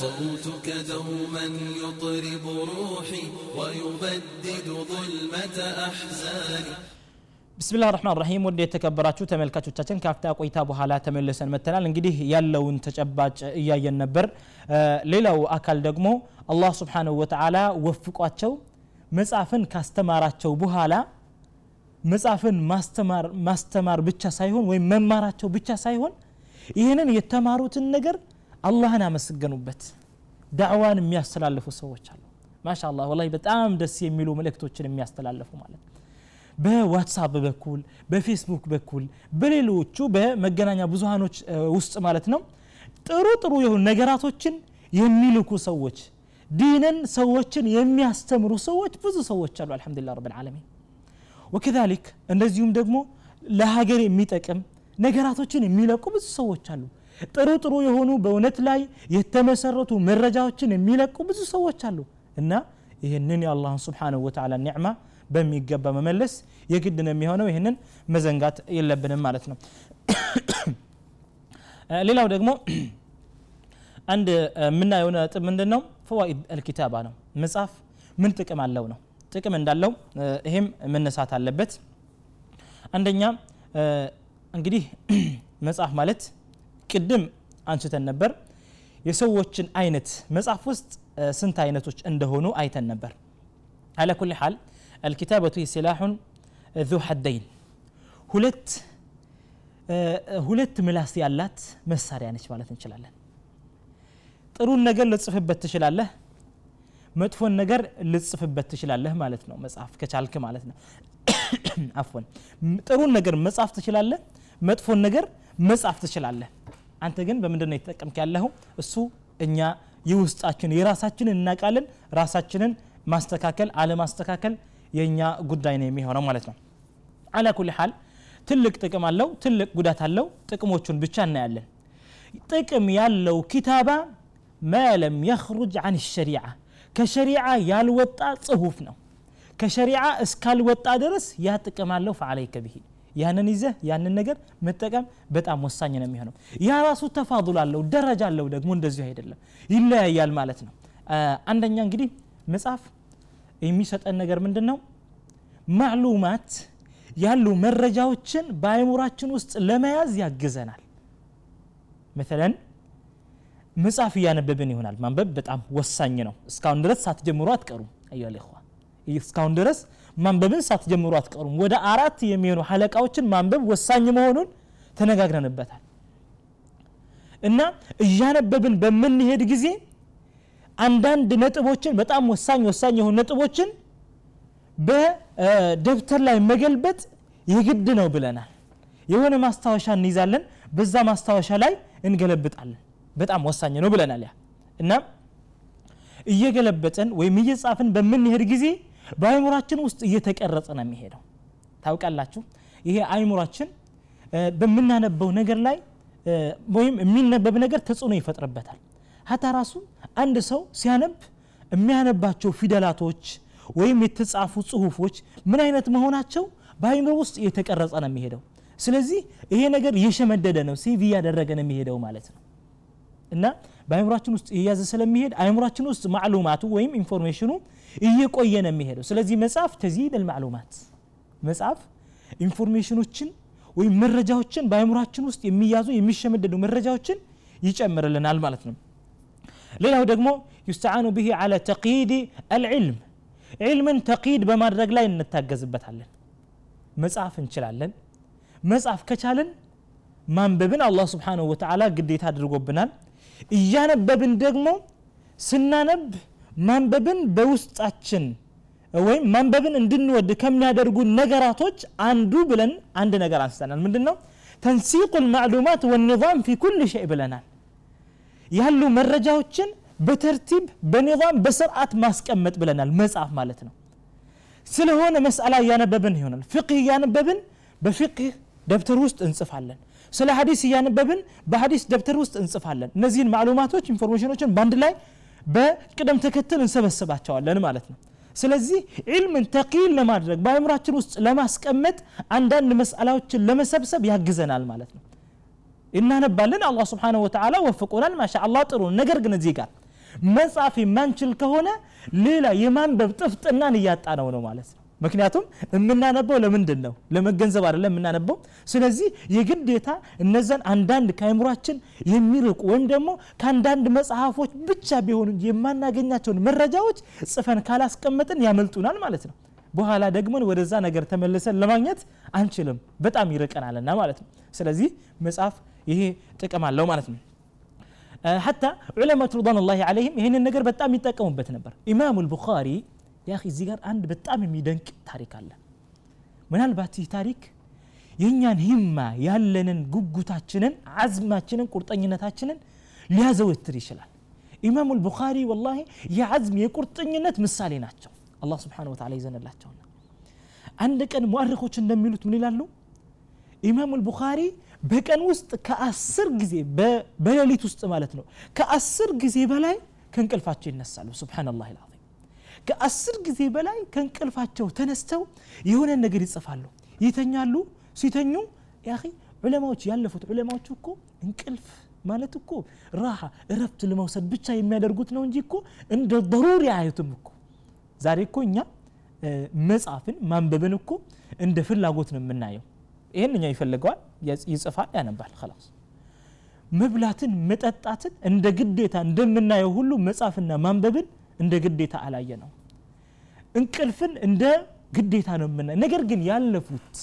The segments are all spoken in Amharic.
صوتك دوما يطرب روحي ويبدد ظلمة أحزاني ብስሚላህ ራህማን ራሂም ወደ የተከበራችሁ ተመልካቾቻችን ከአፍታ ቆይታ በኋላ ተመልሰን መተናል እንግዲህ ያለውን ተጨባጭ እያየን ነበር ሌላው አካል ደግሞ አላህ ስብሓንሁ ወተዓላ ወፍቋቸው መጽሐፍን ካስተማራቸው በኋላ መጽሐፍን ማስተማር ብቻ ሳይሆን ወይም መማራቸው ብቻ ሳይሆን ይህንን የተማሩትን ነገር አላህን አመሰገኑበት። ዳዕዋን የሚያስተላልፉ ሰዎች አሉ። ማሻ አላህ በጣም ደስ የሚሉ መልእክቶችን የሚያስተላልፉ ማለት በዋትሳፕ በኩል በፌስቡክ በኩል በሌሎቹ በመገናኛ ብዙሃኖች ውስጥ ማለት ነው ጥሩ ጥሩ የሆኑ ነገራቶችን የሚልኩ ሰዎች ዲንን ሰዎችን የሚያስተምሩ ሰዎች ብዙ ሰዎች አሉ። አልሐምዱሊላህ ረብ ልዓለሚን ወከዛሊክ እንደዚሁም ደግሞ ለሀገር የሚጠቅም ነገራቶችን የሚለቁ ብዙ ሰዎች አሉ ጥሩ ጥሩ የሆኑ በእውነት ላይ የተመሰረቱ መረጃዎችን የሚለቁ ብዙ ሰዎች አሉ። እና ይህንን የአላህን ስብሓንሁ ወተዓላ ኒዕማ በሚገባ መመለስ የግድ ነው የሚሆነው። ይህንን መዘንጋት የለብንም ማለት ነው። ሌላው ደግሞ አንድ የምናየው ነጥብ ምንድን ነው ፈዋኢድ አልኪታባ ነው። መጽሐፍ ምን ጥቅም አለው ነው? ጥቅም እንዳለው ይሄም መነሳት አለበት። አንደኛ እንግዲህ መጽሐፍ ማለት ቅድም አንስተን ነበር የሰዎችን አይነት መጽሐፍ ውስጥ ስንት አይነቶች እንደሆኑ አይተን ነበር አላ ኩል ሓል الكتابة سلاح ذو حدين ሁለት ሁለት ምላስ ያላት መሳሪያ ነች ማለት እንችላለን ጥሩን ነገር ልጽፍበት ትችላለህ መጥፎን ነገር ልጽፍበት ትችላለህ ማለት ነው መጽሐፍ ከቻልክ ማለት ነው አፎን ጥሩን ነገር መጻፍ ትችላለህ መጥፎን ነገር መጻፍ ትችላለህ አንተ ግን በምንድን ነው የተጠቀምክ ያለኸው? እሱ እኛ የውስጣችን የራሳችንን እናውቃለን። ራሳችንን ማስተካከል አለማስተካከል የእኛ ጉዳይ ነው የሚሆነው ማለት ነው። አላ ኩል ሓል ትልቅ ጥቅም አለው ትልቅ ጉዳት አለው ጥቅሞቹን ብቻ እናያለን። ጥቅም ያለው ኪታባ ማ ለም የኽሩጅ አን ሸሪዓ ከሸሪዓ ያልወጣ ጽሁፍ ነው። ከሸሪዓ እስካልወጣ ድረስ ያ ጥቅም አለው። ፈዓለይከ ብሂ ያንን ይዘህ ያንን ነገር መጠቀም በጣም ወሳኝ ነው የሚሆነው። ያ ራሱ ተፋضል አለው ደረጃ አለው ደግሞ እንደዚሁ አይደለም። ይለያያል ማለት ነው። አንደኛ እንግዲህ መጽሐፍ የሚሰጠን ነገር ምንድን ነው ማዕሉማት ያሉ መረጃዎችን በአይሙራችን ውስጥ ለመያዝ ያግዘናል። መተለን መጽሐፍ እያነበብን ይሆናል። ማንበብ በጣም ወሳኝ ነው። እስካሁን ድረስ ሳትጀምሩ አትቀሩም። አዩ ልዋ እስካሁን ድረስ ማንበብን ሳትጀምሩ አትቀሩም። ወደ አራት የሚሆኑ ሀለቃዎችን ማንበብ ወሳኝ መሆኑን ተነጋግረንበታል። እና እያነበብን በምንሄድ ጊዜ አንዳንድ ነጥቦችን በጣም ወሳኝ ወሳኝ የሆኑ ነጥቦችን በደብተር ላይ መገልበጥ የግድ ነው ብለናል። የሆነ ማስታወሻ እንይዛለን በዛ ማስታወሻ ላይ እንገለብጣለን። በጣም ወሳኝ ነው ብለናል ያ። እና እየገለበጠን ወይም እየጻፍን በምንሄድ ጊዜ በአይሙራችን ውስጥ እየተቀረጸ ነው የሚሄደው። ታውቃላችሁ? ይሄ አይሙራችን በምናነበው ነገር ላይ ወይም የሚነበብ ነገር ተጽዕኖ ይፈጥርበታል። ሀታ ራሱ አንድ ሰው ሲያነብ የሚያነባቸው ፊደላቶች ወይም የተጻፉ ጽሁፎች ምን አይነት መሆናቸው በአይምሮ ውስጥ እየተቀረጸ ነው የሚሄደው? ስለዚህ ይሄ ነገር እየሸመደደ ነው save እያደረገ ነው የሚሄደው ማለት ነው። እና በአይምሯችን ውስጥ እያዘ ስለሚሄድ አይምሯችን ውስጥ معلومات ኡ ወይም information ኑ እየቆየ ነው የሚሄደው። ስለዚህ መጽሐፍ تزيد المعلومات መጽሐፍ information ኦችን ወይም መረጃዎችን በአይምሯችን ውስጥ የሚያዙ የሚሸመደዱ መረጃዎችን ይጨምርልናል ማለት ነው። ሌላው ደግሞ ዩስተዓኑ ብሂ አላ ተቂድ አልዕልም። ዕልምን ተቂድ በማድረግ ላይ እንታገዝበታለን። መጽሐፍ እንችላለን። መጽሐፍ ከቻለን ማንበብን አላህ ስብሓንሁ ወተዓላ ግዴታ አድርጎብናል እያነበብን ደግሞ ስናነብ ማንበብን በውስጣችን ወይም ማንበብን እንድንወድ ከሚያደርጉ ነገራቶች አንዱ ብለን አንድ ነገር አንስተናል። ምንድን ነው ተንሲቁ ልማዕሉማት ወኒዛም ፊ ኩል ሸይ ብለናል። ያሉ መረጃዎችን በ ترتيب በ نظام በስርዓት ማስቀመጥ ብለናል መጽሐፍ ማለት ነው። ስለሆነ مسألة እያነበብን ይሆናል። فقه እያነበብን በ فقه ደብተር ውስጥ እንጽፋለን ስለ ሀዲስ እያነበብን በሀዲስ ደብተር ውስጥ እንጽፋለን። እነዚህን معلومات ኦች information ኦችን በአንድ ላይ በቅደም ተከተል እንሰበስባቸዋለን ማለት ነው። ስለዚህ علم ን تقييد ለማድረግ በአእምሯችን ውስጥ ለማስቀመጥ አንዳንድ مسألة ዎችን ለመሰብሰብ ያግዘናል ማለት ነው። እናነባለን። አላህ ስብሓንሁ ወተዓላ ወፍቆናል። ማሻ አላህ ጥሩ ነገር ግን እዚህ ጋር መጻፍ የማንችል ከሆነ ሌላ የማንበብ ጥፍጥናን እያጣ ነው ነው ማለት ነው ምክንያቱም የምናነበው ለምንድን ነው ለመገንዘብ አይደለም የምናነበው። ስለዚህ የግዴታ እነዛን አንዳንድ ከአይምሯችን የሚርቁ ወይም ደግሞ ከአንዳንድ መጽሐፎች ብቻ ቢሆኑ የማናገኛቸውን መረጃዎች ጽፈን ካላስቀመጥን ያመልጡናል ማለት ነው። በኋላ ደግመን ወደዛ ነገር ተመልሰን ለማግኘት አንችልም። በጣም ይርቀናልና ማለት ነው። ስለዚህ መጽሐፍ ይሄ ጥቅም አለው ማለት ነው። ሐታ ዑለማት ሪضዋኑላሂ ዓለይህም ይህንን ነገር በጣም ይጠቀሙበት ነበር። ኢማሙ ልቡኻሪ ያ እዚህ ጋር አንድ በጣም የሚደንቅ ታሪክ አለ ምናልባት ይህ ታሪክ የእኛን ሂማ ያለንን ጉጉታችንን አዝማችንን ቁርጠኝነታችንን ሊያዘወትር ይችላል። ኢማሙ ልቡኻሪ ወላሂ የዓዝም የቁርጠኝነት ምሳሌ ናቸው። አላህ ስብሓን ወተዓላ ይዘንላቸውና አንድ ቀን ሙአሪኮች እንደሚሉት ምን ይላሉ? ኢማሙ ልቡኻሪ በቀን ውስጥ ከአስር ጊዜ በሌሊት ውስጥ ማለት ነው ከአስር ጊዜ በላይ ከእንቅልፋቸው ይነሳሉ። ስብሓንላህ ልዓዚም ከአስር ጊዜ በላይ ከእንቅልፋቸው ተነስተው የሆነ ነገር ይጽፋሉ። ይተኛሉ ሲተኙ ያ ዑለማዎች ያለፉት ዑለማዎች እኮ እንቅልፍ ማለት እኮ ራሓ እረፍት ለመውሰድ ብቻ የሚያደርጉት ነው እንጂ እኮ እንደ ضሩሪ አያዩትም እኮ። ዛሬ እኮ እኛ መጽሐፍን ማንበብን እኮ እንደ ፍላጎት ነው የምናየው። ይህን እኛ ይፈልገዋል ይጽፋል ያነባል ላስ መብላትን መጠጣትን እንደ ግዴታ እንደምናየው ሁሉ መጽሐፍና ማንበብን እንደ ግዴታ አላየ ነው እንቅልፍን እንደ ግዴታ ነው የምናየው ነገር ግን ያለፉት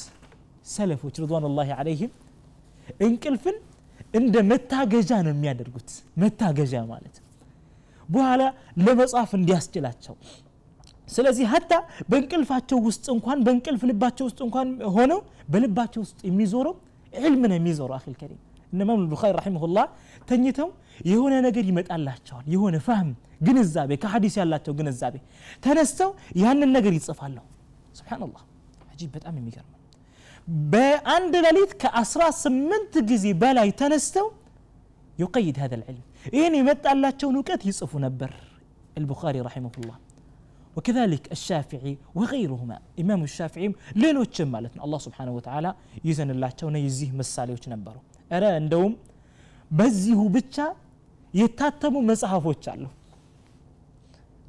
ሰለፎች ርضዋኑላሂ ዓለይህም እንቅልፍን እንደ መታገዣ ነው የሚያደርጉት። መታገዣ ማለት በኋላ ለመጽሐፍ እንዲያስችላቸው። ስለዚህ ሀታ በእንቅልፋቸው ውስጥ እንኳን በእንቅልፍ ልባቸው ውስጥ እንኳን ሆነው በልባቸው ውስጥ የሚዞረው ዕልም ነው የሚዞረው። አኺል ከሪም እነማም ቡኻሪ ረሒመሁላህ ተኝተው የሆነ ነገር ይመጣላቸዋል የሆነ ፋህም ግንዛቤ ከሐዲስ ያላቸው ግንዛቤ ተነስተው ያንን ነገር ይጽፋሉ ስብሓንላህ አጂብ በጣም የሚገርም በአንድ ሌሊት ከአስራ ስምንት ጊዜ በላይ ተነስተው يقيد هذا العلم ይህን የመጣላቸውን እውቀት ይጽፉ ነበር البخاري رحمه الله وكذلك الشافعي وغيرهما إمام الشافعي ሌሎችም ማለት ነው አላህ ስብሓንሁ ወተዓላ ይዘንላቸው ነው የዚህ ምሳሌዎች ነበሩ እረ እንደውም በዚሁ ብቻ የታተሙ መጽሐፎች አሉ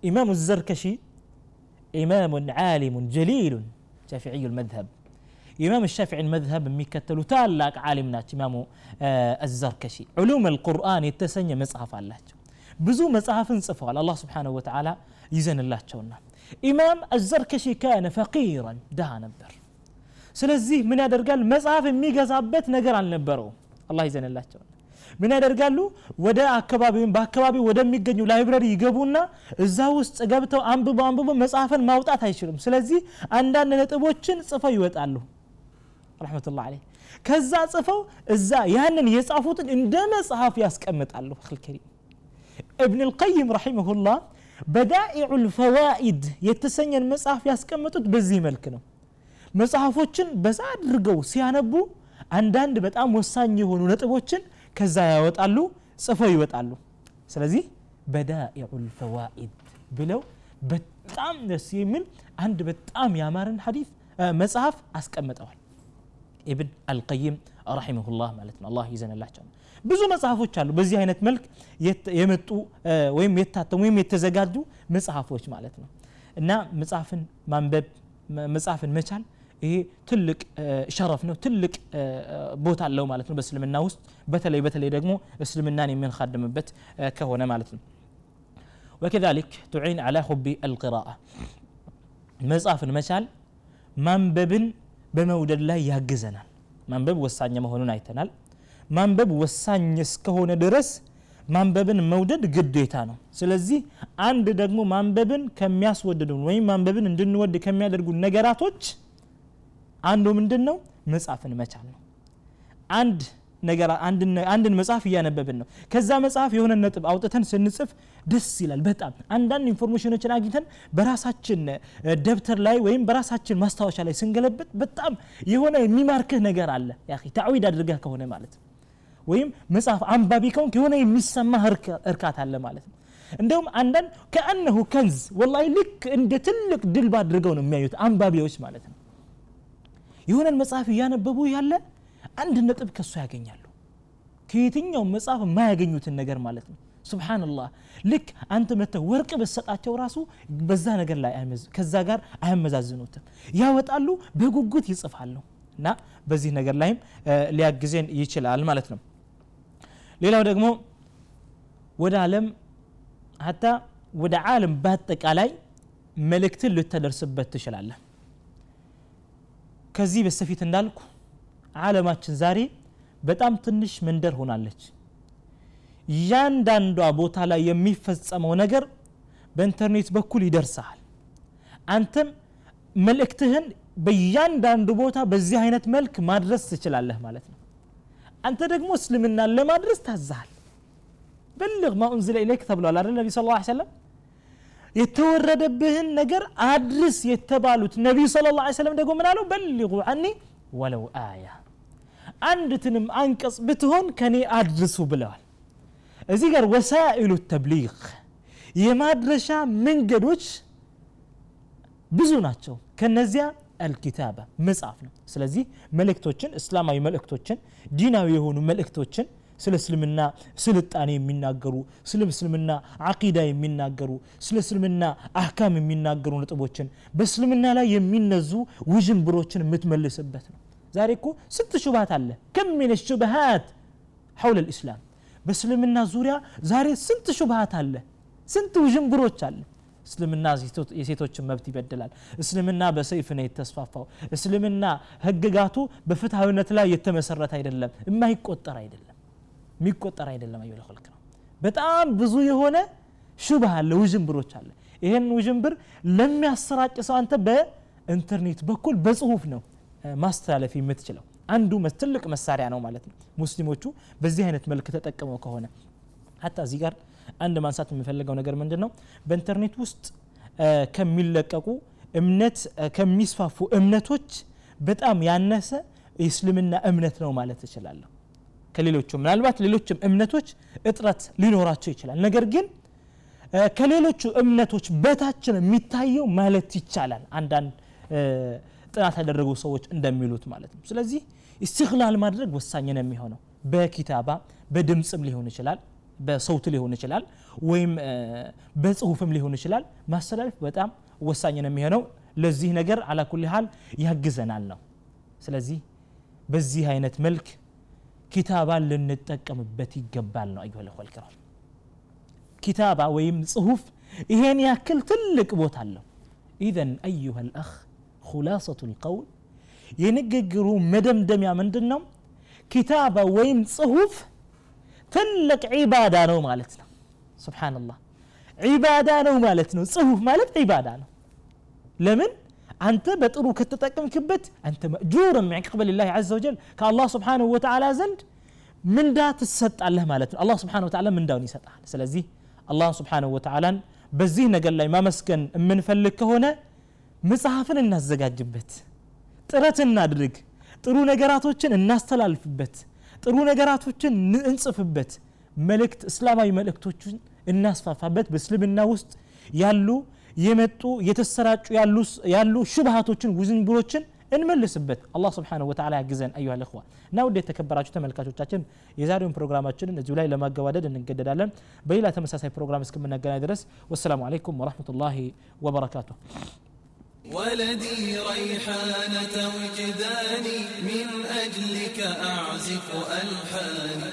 ኢማሙ ዘርከሺ ኢማሙን ዓሊሙን ጀሊሉን ሻፊዕዩ ልመዝሀብ ኢማም ሻፊዒን መዝሀብ የሚከተሉ ታላቅ ዓሊም ናቸው ኢማሙ አዘርከሺ ዑሉም አልቁርአን የተሰኘ መጽሐፍ አላቸው ብዙ መጽሐፍን ጽፈዋል አላህ ስብሓንሁ ወተዓላ ይዘንላቸውና ኢማም አዘርከሺ ካነ ፈቂራን ድሃ ነበር ስለዚህ ምን ያደርጋል መጽሐፍ የሚገዛበት ነገር አልነበረውም አላህ ይዘንላቸው ምን ያደርጋሉ? ወደ አካባቢ ወይም በአካባቢው ወደሚገኙ ላይብረሪ ይገቡና እዛ ውስጥ ገብተው አንብበው አንብበው መጽሐፍን ማውጣት አይችሉም። ስለዚህ አንዳንድ ነጥቦችን ጽፈው ይወጣሉ። ረሕመቱላህ አለይህ ከዛ ጽፈው እዛ ያንን የጻፉትን እንደ መጽሐፍ ያስቀምጣሉ። ከሪም። እብን ልቀይም በዳኢዑ ልፈዋኢድ የተሰኘን መጽሐፍ ያስቀመጡት በዚህ መልክ ነው። መጽሐፎችን በዛ አድርገው ሲያነቡ አንዳንድ በጣም ወሳኝ የሆኑ ነጥቦችን ከዛ ያወጣሉ ጽፈው ይወጣሉ። ስለዚህ በዳኢዑ ልፈዋኢድ ብለው በጣም ደስ የሚል አንድ በጣም ያማረን ሐዲስ መጽሐፍ አስቀምጠዋል። ኢብን አልቀይም ረሒመሁላህ ማለት ነው። አላህ ይዘንላቸው። ብዙ መጽሐፎች አሉ። በዚህ አይነት መልክ የመጡ ወይም የታተሙ ወይም የተዘጋጁ መጽሐፎች ማለት ነው። እና መጽሐፍን ማንበብ መጽሐፍን መቻል ይሄ ትልቅ شرف ነው፣ ትልቅ ቦታ አለው ማለት ነው በእስልምና ውስጥ በተለይ በተለይ ደግሞ እስልምናን የምንኻድምበት ከሆነ ማለት ነው። وكذلك تعين على حب القراءة መጽሐፍን መቻል ማንበብን በመውደድ ላይ ያግዘናል። ማንበብ ወሳኝ መሆኑን አይተናል። ማንበብ ወሳኝ እስከሆነ ድረስ ማንበብን መውደድ ግዴታ ነው። ስለዚህ አንድ ደግሞ ማንበብን ከሚያስወድዱን ወይም ማንበብን እንድንወድ ከሚያደርጉን ነገራቶች አንዱ ምንድን ነው መጽሐፍን መቻል ነው። አንድ ነገር አንድን መጽሐፍ እያነበብን ነው። ከዛ መጽሐፍ የሆነ ነጥብ አውጥተን ስንጽፍ ደስ ይላል በጣም። አንዳንድ information ኦችን አግኝተን በራሳችን ደብተር ላይ ወይም በራሳችን ማስታወሻ ላይ ስንገለብጥ በጣም የሆነ የሚማርክህ ነገር አለ። ያ ታዊድ አድርገህ ከሆነ ማለት ወይም መጽሐፍ አንባቢ ከሆንክ የሆነ የሚሰማህ እርካታ አለ ማለት ነው። እንደውም አንዳንድ ከአነሁ ከንዝ ወላሂ ልክ እንደ ትልቅ ድልብ አድርገው ነው የሚያዩት አንባቢዎች ማለት ነው የሆነን መጽሐፍ እያነበቡ ያለ አንድ ነጥብ ከሱ ያገኛሉ። ከየትኛው መጽሐፍ የማያገኙትን ነገር ማለት ነው። ሱብሓነላህ ልክ አንተ መተህ ወርቅ ብትሰጣቸው ራሱ በዛ ነገር ላይ ከዛ ጋር አያመዛዝኑትም። ያወጣሉ በጉጉት ይጽፋሉ። እና በዚህ ነገር ላይም ሊያግዘን ይችላል ማለት ነው። ሌላው ደግሞ ወደ ዓለም ሀታ ወደ ዓለም በአጠቃላይ መልእክትን ልተደርስበት ትችላለህ ከዚህ በስተፊት እንዳልኩ ዓለማችን ዛሬ በጣም ትንሽ መንደር ሆናለች። እያንዳንዷ ቦታ ላይ የሚፈጸመው ነገር በኢንተርኔት በኩል ይደርሰሃል አንተም መልእክትህን በእያንዳንዱ ቦታ በዚህ አይነት መልክ ማድረስ ትችላለህ ማለት ነው። አንተ ደግሞ እስልምናን ለማድረስ ታዘሃል بلغ ما أنزل إليك ተብሏል አይደል ነቢ صلى الله عليه وسلم የተወረደብህን ነገር አድርስ የተባሉት ነቢዩ صلى الله عليه وسلم ደግሞ ምን አለው بلغوا عني ولو آية አንድትንም አንቀጽ ብትሆን ከኔ አድርሱ ብለዋል። እዚህ ጋር وسائل التبليغ የማድረሻ መንገዶች ብዙ ናቸው። ከነዚያ አልኪታባ መጽሐፍ ነው። ስለዚህ መልእክቶችን እስላማዊ መልእክቶችን ዲናዊ የሆኑ መልእክቶችን ስለ እስልምና ስልጣኔ የሚናገሩ ስለ እስልምና አቂዳ የሚናገሩ ስለ እስልምና አህካም የሚናገሩ ነጥቦችን በእስልምና ላይ የሚነዙ ውዥንብሮችን የምትመልስበት ነው። ዛሬ እኮ ስንት ሹብሃት አለ? ከሚን ሹብሃት ሐውለ ልእስላም በእስልምና ዙሪያ ዛሬ ስንት ሹብሃት አለ? ስንት ውዥንብሮች አለ? እስልምና የሴቶችን መብት ይበድላል እስልምና በሰይፍ ነው የተስፋፋው። እስልምና ህግጋቱ በፍትሐዊነት ላይ የተመሰረተ አይደለም የማይቆጠር አይደለም የሚቆጠር አይደለም። አዩ ልክ ነው። በጣም ብዙ የሆነ ሹብህ አለ ውዥንብሮች አለ። ይህን ውዥንብር ለሚያሰራጭ ሰው አንተ በኢንተርኔት በኩል በጽሁፍ ነው ማስተላለፍ የምትችለው። አንዱ ትልቅ መሳሪያ ነው ማለት ነው። ሙስሊሞቹ በዚህ አይነት መልክ ተጠቅመው ከሆነ ሀታ እዚህ ጋር አንድ ማንሳት የምፈልገው ነገር ምንድን ነው በኢንተርኔት ውስጥ ከሚለቀቁ እምነት ከሚስፋፉ እምነቶች በጣም ያነሰ የእስልምና እምነት ነው ማለት እችላለሁ ከሌሎቹ ምናልባት ሌሎችም እምነቶች እጥረት ሊኖራቸው ይችላል። ነገር ግን ከሌሎቹ እምነቶች በታችን የሚታየው ማለት ይቻላል። አንዳንድ ጥናት ያደረጉ ሰዎች እንደሚሉት ማለት ነው። ስለዚህ ኢስትክላል ማድረግ ወሳኝ ነው የሚሆነው። በኪታባ በድምፅም ሊሆን ይችላል በሰውት ሊሆን ይችላል ወይም በጽሁፍም ሊሆን ይችላል። ማስተላለፍ በጣም ወሳኝ ነው የሚሆነው። ለዚህ ነገር አላኩል ያህል ያግዘናል ነው። ስለዚህ በዚህ አይነት መልክ ኪታባን ልንጠቀምበት ይገባል ነው አዩሀ ልኸል ኪራም ኪታባ ወይም ጽሁፍ ይሄን ያክል ትልቅ ቦታ አለው إذن أيها الأخ خلاصة القول የንግግሩ መደምደሚያ ምንድን ነው كتابة ወይም ጽሁፍ ትልቅ عبادة ነው ማለት ነው سبحان الله عبادة ነው ማለት ነው ጽሁፍ ማለት عبادة ነው ለምን አንተ በጥሩ ከተጠቀምክበት አንተ مأجورا من قبل الله عز وجل ከአላህ سبحانه وتعالى ዘንድ ምንዳ ትሰጣለህ ማለት ነው አላህ سبحانه وتعالى ምንዳውን ይሰጣል ስለዚህ አላህ ስብሓንሁ ወተዓላን በዚህ ነገር ላይ ማመስገን የምንፈልግ ከሆነ መጽሐፍን እናዘጋጅበት ጥረት እናድርግ። ጥሩ ነገራቶችን እናስተላልፍበት። ጥሩ ነገራቶችን እንጽፍበት። መልእክት እስላማዊ መልእክቶችን እናስፋፋበት። በእስልምና ውስጥ ያሉ የመጡ የተሰራጩ ያሉ ሹብሃቶችን ውዝንብሮችን እንመልስበት አላህ ስብሓንሁ ወተዓላ ያግዘን አዩሃ ልእኽዋ እና ውድ የተከበራችሁ ተመልካቾቻችን የዛሬውን ፕሮግራማችንን እዚሁ ላይ ለማገባደድ እንገደዳለን በሌላ ተመሳሳይ ፕሮግራም እስከምናገናኝ ድረስ ወሰላሙ አለይኩም ወረሕመቱላሂ ወበረካቱሁ ولدي ريحانة وجداني من أجلك أعزف ألحاني